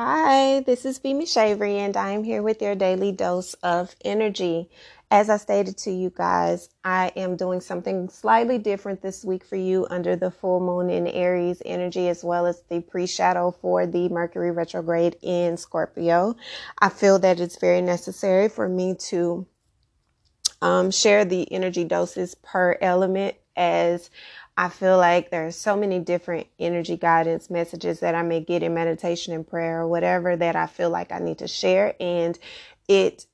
Hi, this is Bimi Shavery, and I am here with your daily dose of energy. As I stated to you guys, I am doing something slightly different this week for you under the full moon in Aries energy, as well as the pre shadow for the Mercury retrograde in Scorpio. I feel that it's very necessary for me to um, share the energy doses per element as I feel like there are so many different energy guidance messages that I may get in meditation and prayer or whatever that I feel like I need to share. And it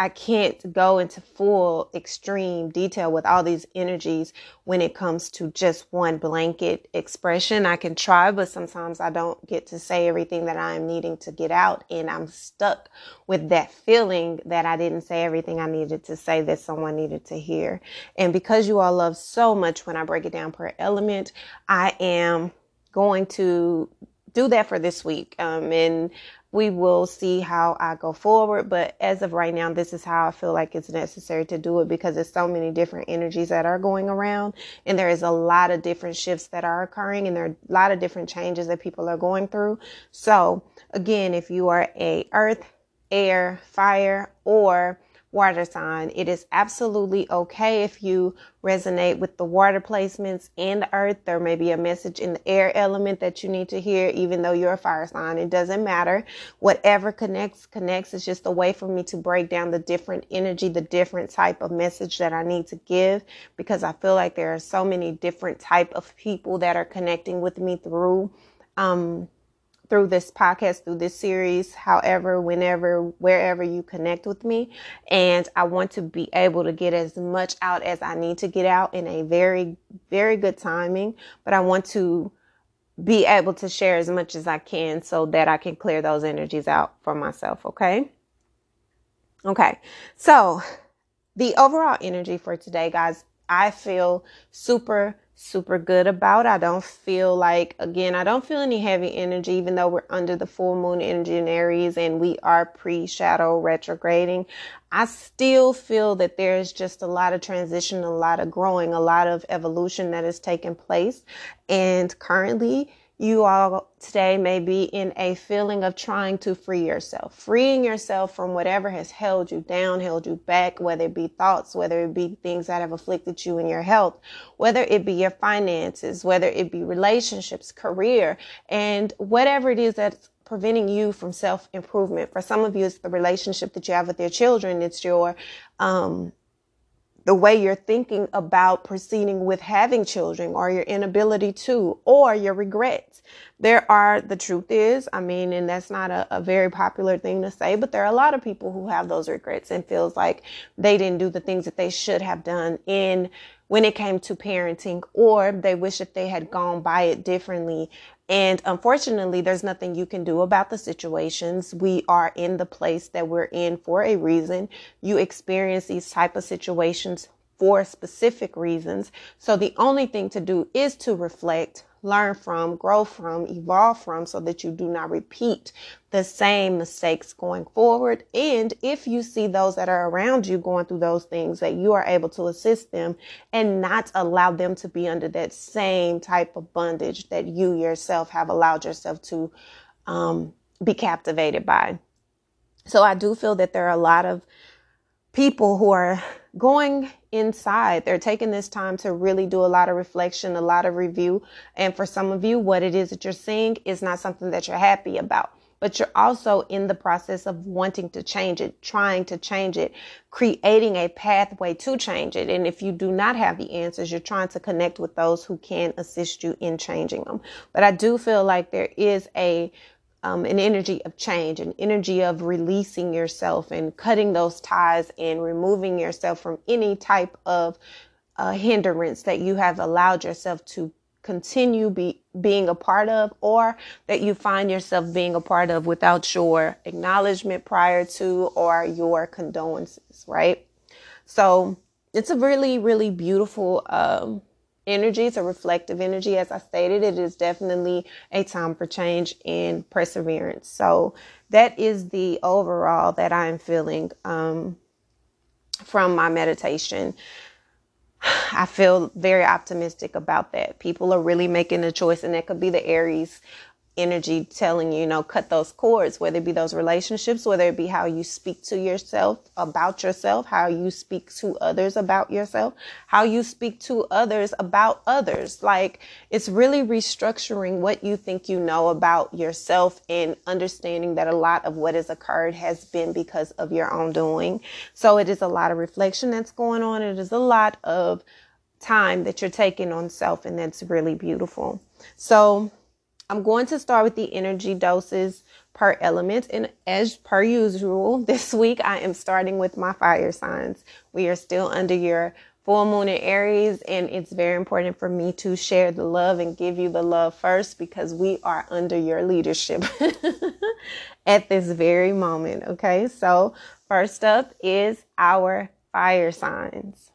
I can't go into full extreme detail with all these energies when it comes to just one blanket expression. I can try, but sometimes I don't get to say everything that I am needing to get out. And I'm stuck with that feeling that I didn't say everything I needed to say that someone needed to hear. And because you all love so much when I break it down per element, I am going to do that for this week. Um, and we will see how I go forward. But as of right now, this is how I feel like it's necessary to do it because there's so many different energies that are going around and there is a lot of different shifts that are occurring and there are a lot of different changes that people are going through. So again, if you are a earth, air, fire, or water sign. It is absolutely okay if you resonate with the water placements and the earth. There may be a message in the air element that you need to hear, even though you're a fire sign. It doesn't matter. Whatever connects, connects. It's just a way for me to break down the different energy, the different type of message that I need to give because I feel like there are so many different type of people that are connecting with me through, um, through this podcast, through this series, however, whenever, wherever you connect with me. And I want to be able to get as much out as I need to get out in a very, very good timing. But I want to be able to share as much as I can so that I can clear those energies out for myself. Okay. Okay. So the overall energy for today, guys, I feel super super good about. I don't feel like, again, I don't feel any heavy energy, even though we're under the full moon energy in Aries and we are pre shadow retrograding. I still feel that there's just a lot of transition, a lot of growing, a lot of evolution that is taking place. And currently, you all today may be in a feeling of trying to free yourself, freeing yourself from whatever has held you down, held you back, whether it be thoughts, whether it be things that have afflicted you in your health, whether it be your finances, whether it be relationships, career, and whatever it is that's preventing you from self improvement. For some of you, it's the relationship that you have with your children. It's your, um, the way you're thinking about proceeding with having children or your inability to or your regrets. There are, the truth is, I mean, and that's not a, a, very popular thing to say, but there are a lot of people who have those regrets and feels like they didn't do the things that they should have done in when it came to parenting or they wish that they had gone by it differently and unfortunately, there's nothing you can do about the situations. We are in the place that we're in for a reason. You experience these type of situations for specific reasons. So the only thing to do is to reflect, learn from, grow from, evolve from so that you do not repeat the same mistakes going forward. And if you see those that are around you going through those things, that you are able to assist them and not allow them to be under that same type of bondage that you yourself have allowed yourself to um, be captivated by. So I do feel that there are a lot of people who are going inside. They're taking this time to really do a lot of reflection, a lot of review. And for some of you, what it is that you're seeing is not something that you're happy about. But you're also in the process of wanting to change it, trying to change it, creating a pathway to change it. And if you do not have the answers, you're trying to connect with those who can assist you in changing them. But I do feel like there is a um, an energy of change, an energy of releasing yourself and cutting those ties and removing yourself from any type of uh, hindrance that you have allowed yourself to continue be, being a part of or that you find yourself being a part of without your acknowledgement prior to or your condolences, right? So it's a really, really beautiful um, energy. It's a reflective energy. As I stated, it is definitely a time for change and perseverance. So that is the overall that I'm feeling um, from my meditation. I feel very optimistic about that. People are really making a choice, and that could be the Aries energy telling you, you know, cut those cords, whether it be those relationships, whether it be how you speak to yourself about yourself, how you speak to others about yourself, how you speak to others about others. Like it's really restructuring what you think you know about yourself and understanding that a lot of what has occurred has been because of your own doing. So it is a lot of reflection that's going on. It is a lot of time that you're taking on self, and that's really beautiful. So, I'm going to start with the energy doses per element. And as per usual, this week I am starting with my fire signs. We are still under your full moon in Aries, and it's very important for me to share the love and give you the love first because we are under your leadership at this very moment. Okay, so first up is our fire signs.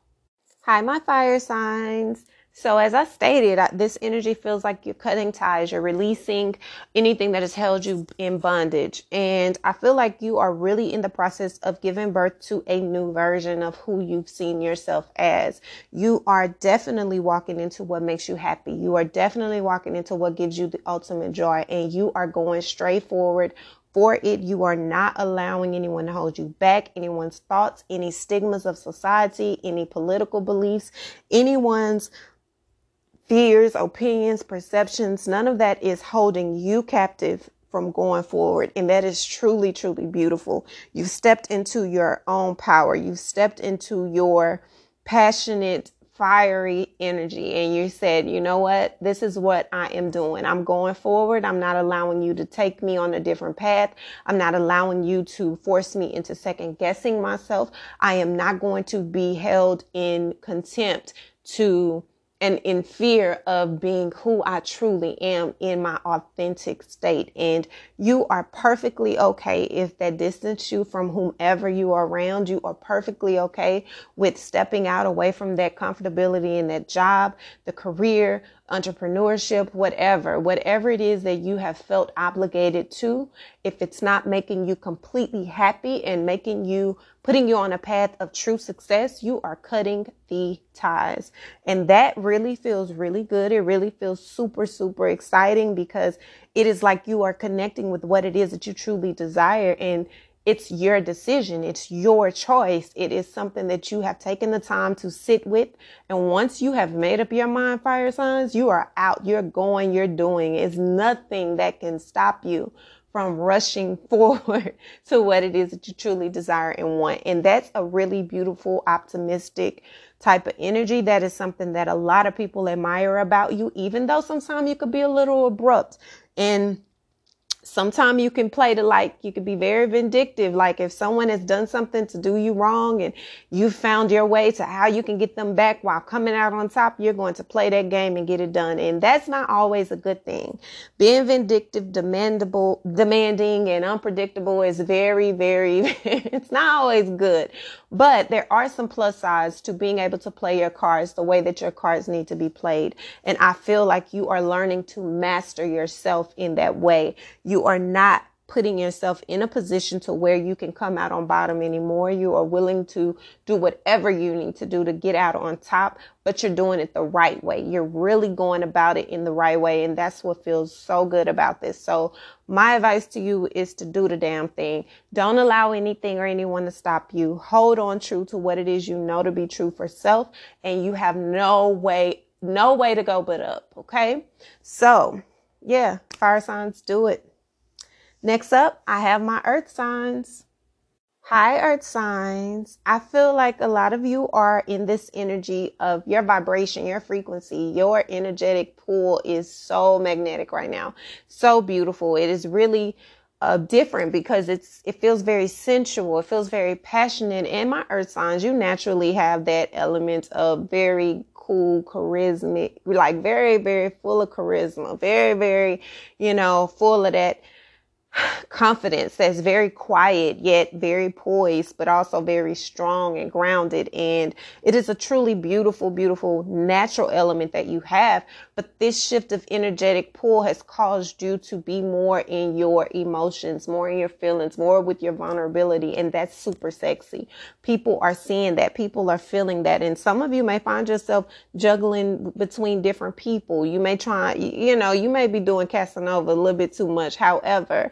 Hi, my fire signs. So, as I stated, this energy feels like you're cutting ties, you're releasing anything that has held you in bondage. And I feel like you are really in the process of giving birth to a new version of who you've seen yourself as. You are definitely walking into what makes you happy. You are definitely walking into what gives you the ultimate joy. And you are going straight forward for it. You are not allowing anyone to hold you back, anyone's thoughts, any stigmas of society, any political beliefs, anyone's fears, opinions, perceptions, none of that is holding you captive from going forward. And that is truly, truly beautiful. You've stepped into your own power. You've stepped into your passionate, fiery energy. And you said, you know what? This is what I am doing. I'm going forward. I'm not allowing you to take me on a different path. I'm not allowing you to force me into second guessing myself. I am not going to be held in contempt to and in fear of being who I truly am in my authentic state. And you are perfectly okay if that distance you from whomever you are around. You are perfectly okay with stepping out away from that comfortability in that job, the career, entrepreneurship, whatever, whatever it is that you have felt obligated to, if it's not making you completely happy and making you, putting you on a path of true success, you are cutting the ties. And that really feels really good. It really feels super, super exciting because it is like you are connecting with what it is that you truly desire. And it's your decision. It's your choice. It is something that you have taken the time to sit with. And once you have made up your mind, fire signs, you are out. You're going, you're doing. It's nothing that can stop you from rushing forward to what it is that you truly desire and want. And that's a really beautiful, optimistic type of energy. That is something that a lot of people admire about you, even though sometimes you could be a little abrupt and sometimes you can play to like you could be very vindictive. Like if someone has done something to do you wrong and you found your way to how you can get them back while coming out on top you're going to play that game and get it done. And that's not always a good thing. Being vindictive demandable demanding and unpredictable is very very it's not always good. But there are some plus sides to being able to play your cards the way that your cards need to be played. And i feel like you are learning to master yourself in that way. You you are not putting yourself in a position to where you can come out on bottom anymore. You are willing to do whatever you need to do to get out on top, but you're doing it the right way. You're really going about it in the right way. And that's what feels so good about this. So my advice to you is to do the damn thing. Don't allow anything or anyone to stop you. Hold on true to what it is you know to be true for self. And you have no way, no way to go but up. Okay. So yeah, fire signs, do it. Next up, I have my earth signs. Hi, earth signs. I feel like a lot of you are in this energy of your vibration, your frequency, your energetic pool is so magnetic right now. So beautiful. It is really uh, different because it's it feels very sensual. It feels very passionate. And my earth signs, you naturally have that element of very cool, charismatic, like very, very full of charisma, very, very, you know, full of that confidence that's very quiet yet very poised but also very strong and grounded. And it is a truly beautiful beautiful natural element that you have. But this shift of energetic pull has caused you to be more in your emotions more in your feelings more with your vulnerability. And that's super sexy. People are seeing that. People are feeling that. And some of you may find yourself juggling between different people. You may try you know you may be doing casanova a little bit too much. However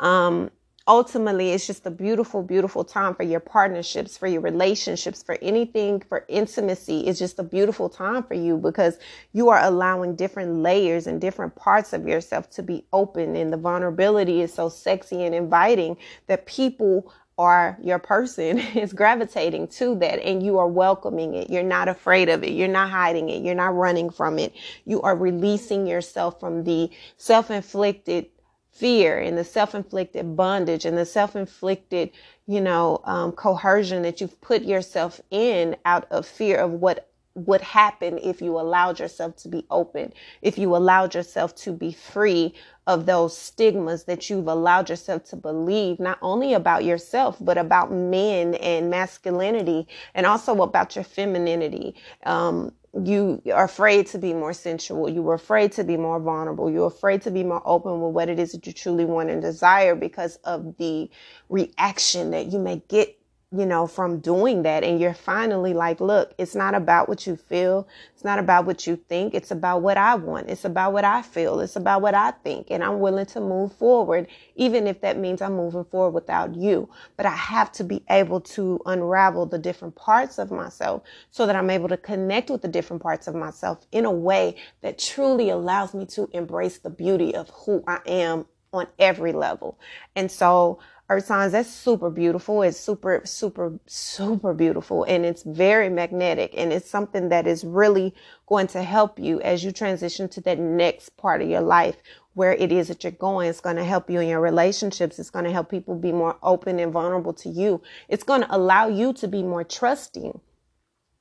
um, ultimately it's just a beautiful beautiful time for your partnerships for your relationships for anything for intimacy it's just a beautiful time for you because you are allowing different layers and different parts of yourself to be open and the vulnerability is so sexy and inviting that people are your person is gravitating to that and you are welcoming it. You're not afraid of it. You're not hiding it. You're not running from it. You are releasing yourself from the self-inflicted fear and the self-inflicted bondage and the self-inflicted you know um, coercion that you've put yourself in out of fear of what would happen if you allowed yourself to be open if you allowed yourself to be free of those stigmas that you've allowed yourself to believe not only about yourself but about men and masculinity and also about your femininity. Um, you are afraid to be more sensual. You were afraid to be more vulnerable. You're afraid to be more open with what it is that you truly want and desire because of the reaction that you may get you know, from doing that. And you're finally like, look, it's not about what you feel. It's not about what you think. It's about what I want. It's about what I feel. It's about what I think. And I'm willing to move forward, even if that means I'm moving forward without you. But I have to be able to unravel the different parts of myself so that I'm able to connect with the different parts of myself in a way that truly allows me to embrace the beauty of who I am on every level. And so, earth signs that's super beautiful. It's super super super beautiful. And it's very magnetic. And it's something that is really going to help you as you transition to that next part of your life where it is that you're going. It's going to help you in your relationships. It's going to help people be more open and vulnerable to you. It's going to allow you to be more trusting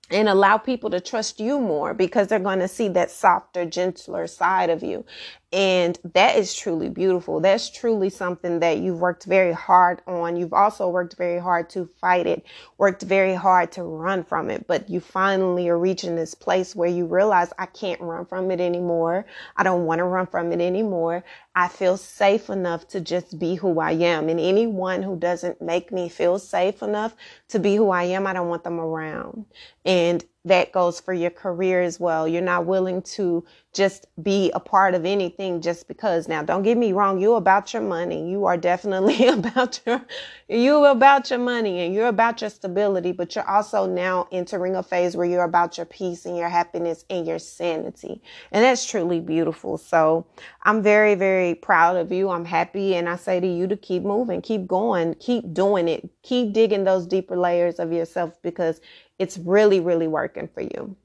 and allow people to trust you more because they're going to see that softer, gentler side of you. And that is truly beautiful. That's truly something that you've worked very hard on. You've also worked very hard to fight it, worked very hard to run from it. But you finally are reaching this place where you realize I can't run from it anymore. I don't want to run from it anymore. I feel safe enough to just be who I am. And anyone who doesn't make me feel safe enough to be who I am, I don't want them around. And that goes for your career as well. You're not willing to just be a part of anything just because. Now, don't get me wrong. You about your money. You are definitely about your, you about your money and you're about your stability, but you're also now entering a phase where you're about your peace and your happiness and your sanity. And that's truly beautiful. So I'm very, very proud of you. I'm happy. And I say to you to keep moving, keep going, keep doing it, keep digging those deeper layers of yourself because it's really, really working for you.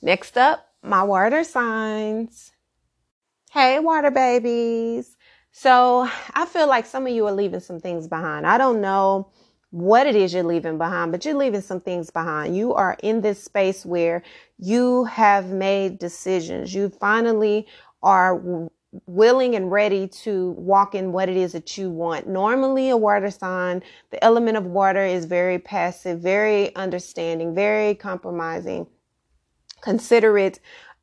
Next up, my water signs. Hey, water babies. So I feel like some of you are leaving some things behind. I don't know what it is you're leaving behind, but you're leaving some things behind. You are in this space where you have made decisions. You finally are willing and ready to walk in what it is that you want. Normally, a water sign, the element of water is very passive, very understanding, very compromising, considerate,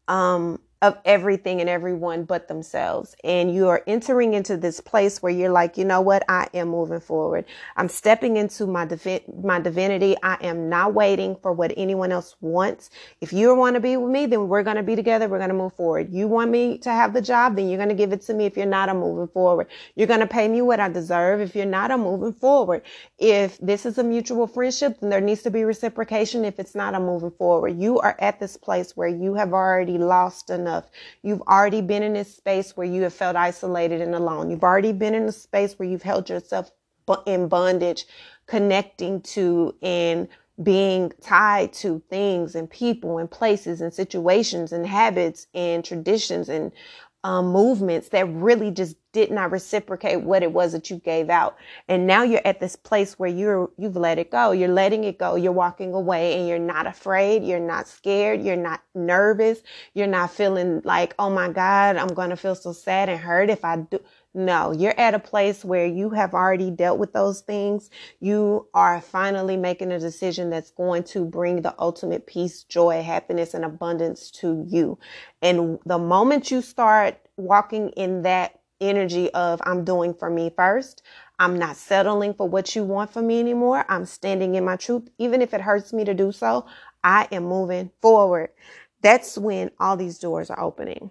um, of everything and everyone but themselves. And you are entering into this place where you're like, you know what? I am moving forward. I'm stepping into my divi- my divinity. I am not waiting for what anyone else wants. If you want to be with me, then we're going to be together. We're going to move forward. You want me to have the job, then you're going to give it to me. If you're not, I'm moving forward. You're going to pay me what I deserve. If you're not, I'm moving forward. If this is a mutual friendship, then there needs to be reciprocation. If it's not, I'm moving forward. You are at this place where you have already lost enough enough. You've already been in this space where you have felt isolated and alone. You've already been in a space where you've held yourself in bondage, connecting to and being tied to things and people and places and situations and habits and traditions and um, movements that really just did not reciprocate what it was that you gave out. And now you're at this place where you're, you've let it go. You're letting it go. You're walking away and you're not afraid. You're not scared. You're not nervous. You're not feeling like, oh my God, I'm going to feel so sad and hurt if I do. No, you're at a place where you have already dealt with those things. You are finally making a decision that's going to bring the ultimate peace, joy, happiness, and abundance to you. And the moment you start walking in that energy of I'm doing for me first, I'm not settling for what you want from me anymore. I'm standing in my truth. Even if it hurts me to do so, I am moving forward. That's when all these doors are opening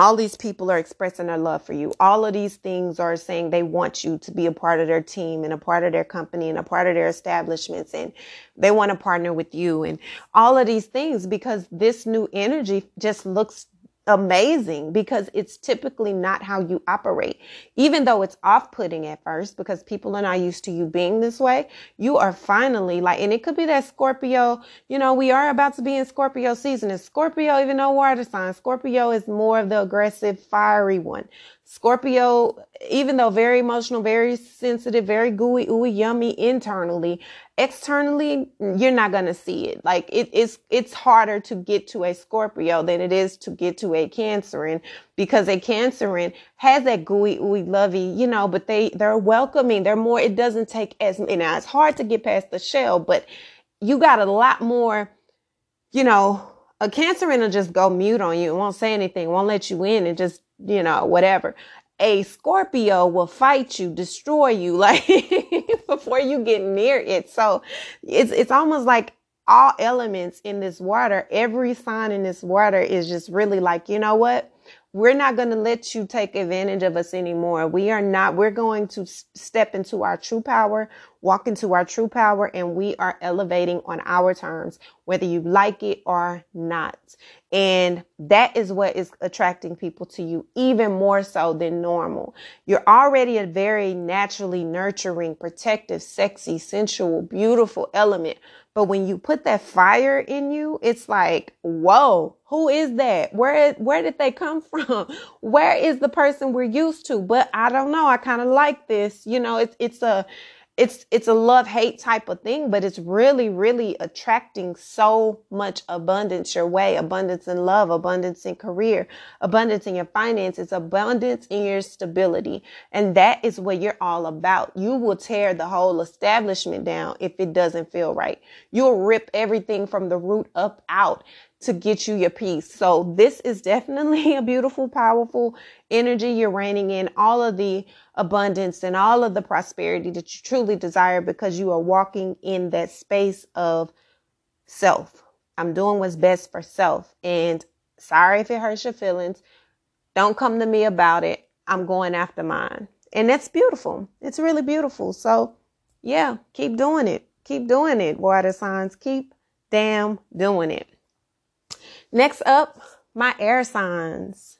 all these people are expressing their love for you. All of these things are saying they want you to be a part of their team and a part of their company and a part of their establishments and they want to partner with you and all of these things because this new energy just looks amazing because it's typically not how you operate. Even though it's off putting at first because people are not used to you being this way, you are finally like, and it could be that Scorpio, you know, we are about to be in Scorpio season. Is Scorpio even though water sign? Scorpio is more of the aggressive, fiery one. Scorpio, even though very emotional, very sensitive, very gooey, ooey, yummy internally, externally, you're not to see it. Like it is, it's harder to get to a Scorpio than it is to get to a Cancerian because a Cancerian has that gooey, ooey, lovey, you know, but they, they're welcoming. They're more, it doesn't take as, you know, it's hard to get past the shell, but you got a lot more, you know, a Cancerian will just go mute on you and won't say anything, won't let you in and just you know, whatever. A Scorpio will fight you, destroy you, like before you get near it. So it's it's almost like all elements in this water, every sign in this water is just really like, you know what? We're not going to let you take advantage of us anymore. We are not, we're going to step into our true power, walk into our true power, and we are elevating on our terms, whether you like it or not. And that is what is attracting people to you even more so than normal. You're already a very naturally nurturing, protective, sexy, sensual, beautiful element. But when you put that fire in you, it's like, whoa, who is that? Where, where did they come from? Where is the person we're used to? But I don't know. I kind of like this. You know, it's, it's a, it's it's a love hate type of thing but it's really really attracting so much abundance your way abundance in love abundance in career abundance in your finances abundance in your stability. And that is what you're all about. You will tear the whole establishment down if it doesn't feel right. You'll rip everything from the root up out to get you your peace. So this is definitely a beautiful, powerful energy. You're reigning in all of the abundance and all of the prosperity that you truly desire because you are walking in that space of self. I'm doing what's best for self. And sorry if it hurts your feelings. Don't come to me about it. I'm going after mine. And that's beautiful. It's really beautiful. So, yeah, keep doing it. Keep doing it, water signs. Keep damn doing it. Next up, my air signs.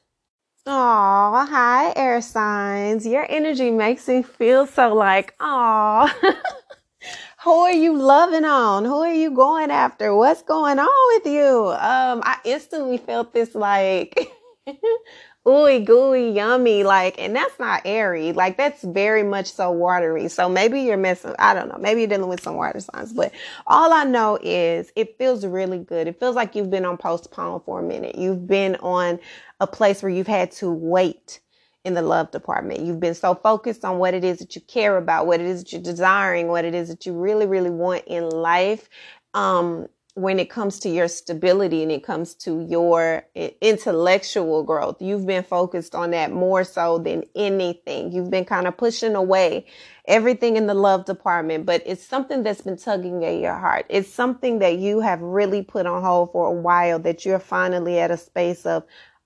Aw, hi, air signs. Your energy makes me feel so like, aw. Who are you loving on? Who are you going after? What's going on with you? Um, I instantly felt this like ooey gooey yummy like and that's not airy like that's very much so watery so maybe you're missing i don't know maybe you're dealing with some water signs but all i know is it feels really good it feels like you've been on postpone for a minute you've been on a place where you've had to wait in the love department. You've been so focused on what it is that you care about, what it is that you're desiring, what it is that you really, really want in life. Um, when it comes to your stability and it comes to your intellectual growth. You've been focused on that more so than anything. You've been kind of pushing away everything in the love department, but it's something that's been tugging at your heart. It's something that you have really put on hold for a while that you're finally at a space of,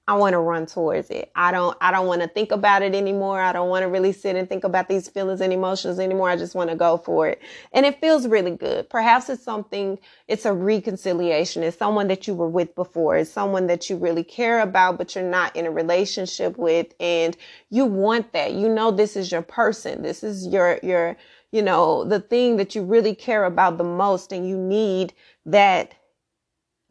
I want to run towards it. I don't I don't want to think about it anymore. I don't want to really sit and think about these feelings and emotions anymore. I just want to go for it. And it feels really good. Perhaps it's something it's a reconciliation. It's someone that you were with before. It's someone that you really care about but you're not in a relationship with and you want that. You know this is your person. This is your your you know the thing that you really care about the most and you need that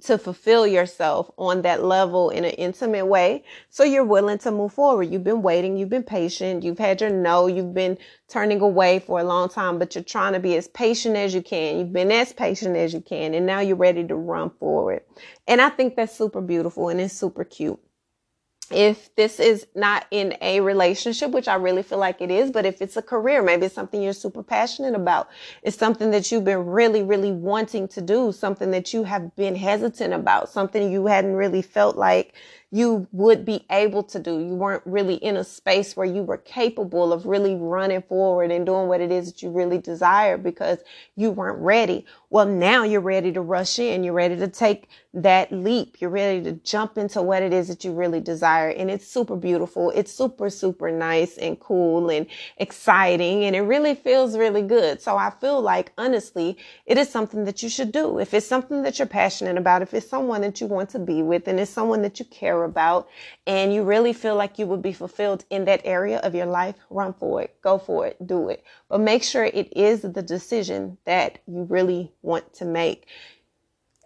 to fulfill yourself on that level in an intimate way. So you're willing to move forward. You've been waiting. You've been patient. You've had your no. You've been turning away for a long time, but you're trying to be as patient as you can. You've been as patient as you can. And now you're ready to run forward. And I think that's super beautiful and it's super cute. If this is not in a relationship, which I really feel like it is, but if it's a career, maybe it's something you're super passionate about. It's something that you've been really, really wanting to do, something that you have been hesitant about, something you hadn't really felt like you would be able to do. You weren't really in a space where you were capable of really running forward and doing what it is that you really desire because you weren't ready. Well, now you're ready to rush in. You're ready to take that leap. You're ready to jump into what it is that you really desire. And it's super beautiful. It's super, super nice and cool and exciting. And it really feels really good. So I feel like honestly, it is something that you should do. If it's something that you're passionate about, if it's someone that you want to be with and it's someone that you care about and you really feel like you would be fulfilled in that area of your life, run for it. Go for it. Do it. But make sure it is the decision that you really want to make.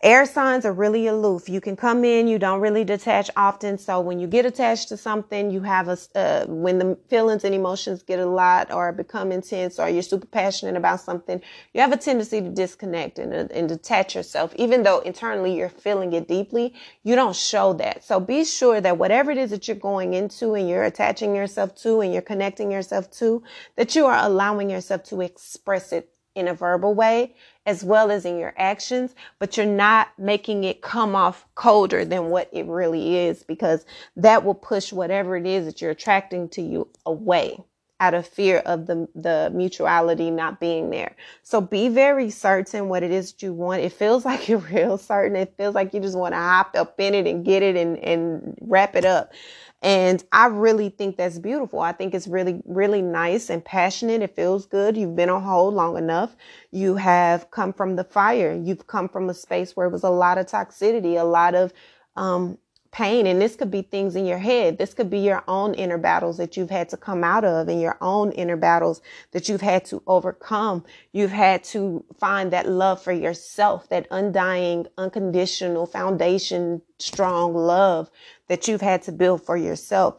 Air signs are really aloof. You can come in, you don't really detach often. So when you get attached to something, you have a, uh, when the feelings and emotions get a lot or become intense or you're super passionate about something, you have a tendency to disconnect and, uh, and detach yourself. Even though internally you're feeling it deeply, you don't show that. So be sure that whatever it is that you're going into and you're attaching yourself to and you're connecting yourself to, that you are allowing yourself to express it in a verbal way as well as in your actions, but you're not making it come off colder than what it really is because that will push whatever it is that you're attracting to you away out of fear of the the mutuality not being there. So be very certain what it is that you want. It feels like you're real certain. It feels like you just want to hop up in it and get it and, and wrap it up. And I really think that's beautiful. I think it's really, really nice and passionate. It feels good. You've been on hold long enough. You have come from the fire. You've come from a space where it was a lot of toxicity, a lot of um, pain. And this could be things in your head. This could be your own inner battles that you've had to come out of and your own inner battles that you've had to overcome. You've had to find that love for yourself, that undying, unconditional foundation, strong love that you've had to build for yourself.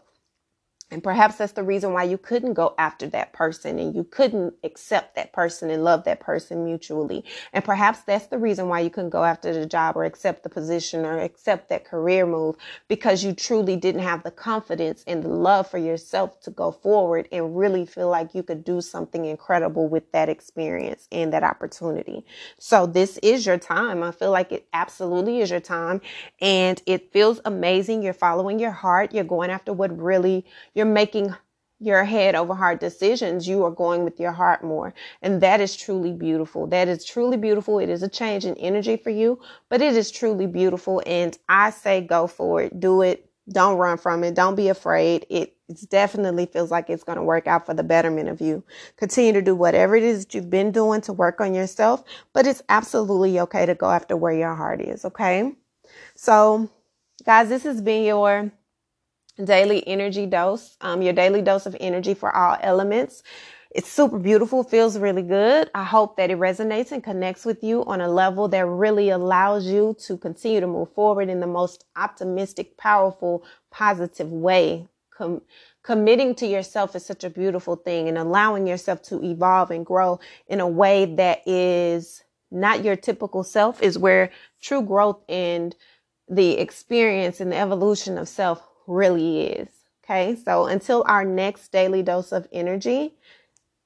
And perhaps that's the reason why you couldn't go after that person and you couldn't accept that person and love that person mutually. And perhaps that's the reason why you couldn't go after the job or accept the position or accept that career move because you truly didn't have the confidence and the love for yourself to go forward and really feel like you could do something incredible with that experience and that opportunity. So this is your time. I feel like it absolutely is your time and it feels amazing. You're following your heart. You're going after what really you're making your head over hard decisions, you are going with your heart more. And that is truly beautiful. That is truly beautiful. It is a change in energy for you, but it is truly beautiful. And I say go for it. Do it. Don't run from it. Don't be afraid. It definitely feels like it's going to work out for the betterment of you. Continue to do whatever it is that you've been doing to work on yourself, but it's absolutely okay to go after where your heart is. Okay. So, guys, this has been your daily energy dose, um, your daily dose of energy for all elements. It's super beautiful, feels really good. I hope that it resonates and connects with you on a level that really allows you to continue to move forward in the most optimistic, powerful, positive way. Com- committing to yourself is such a beautiful thing and allowing yourself to evolve and grow in a way that is not your typical self is where true growth and the experience and the evolution of self really is. Okay, so until our next daily dose of energy,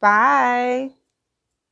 bye.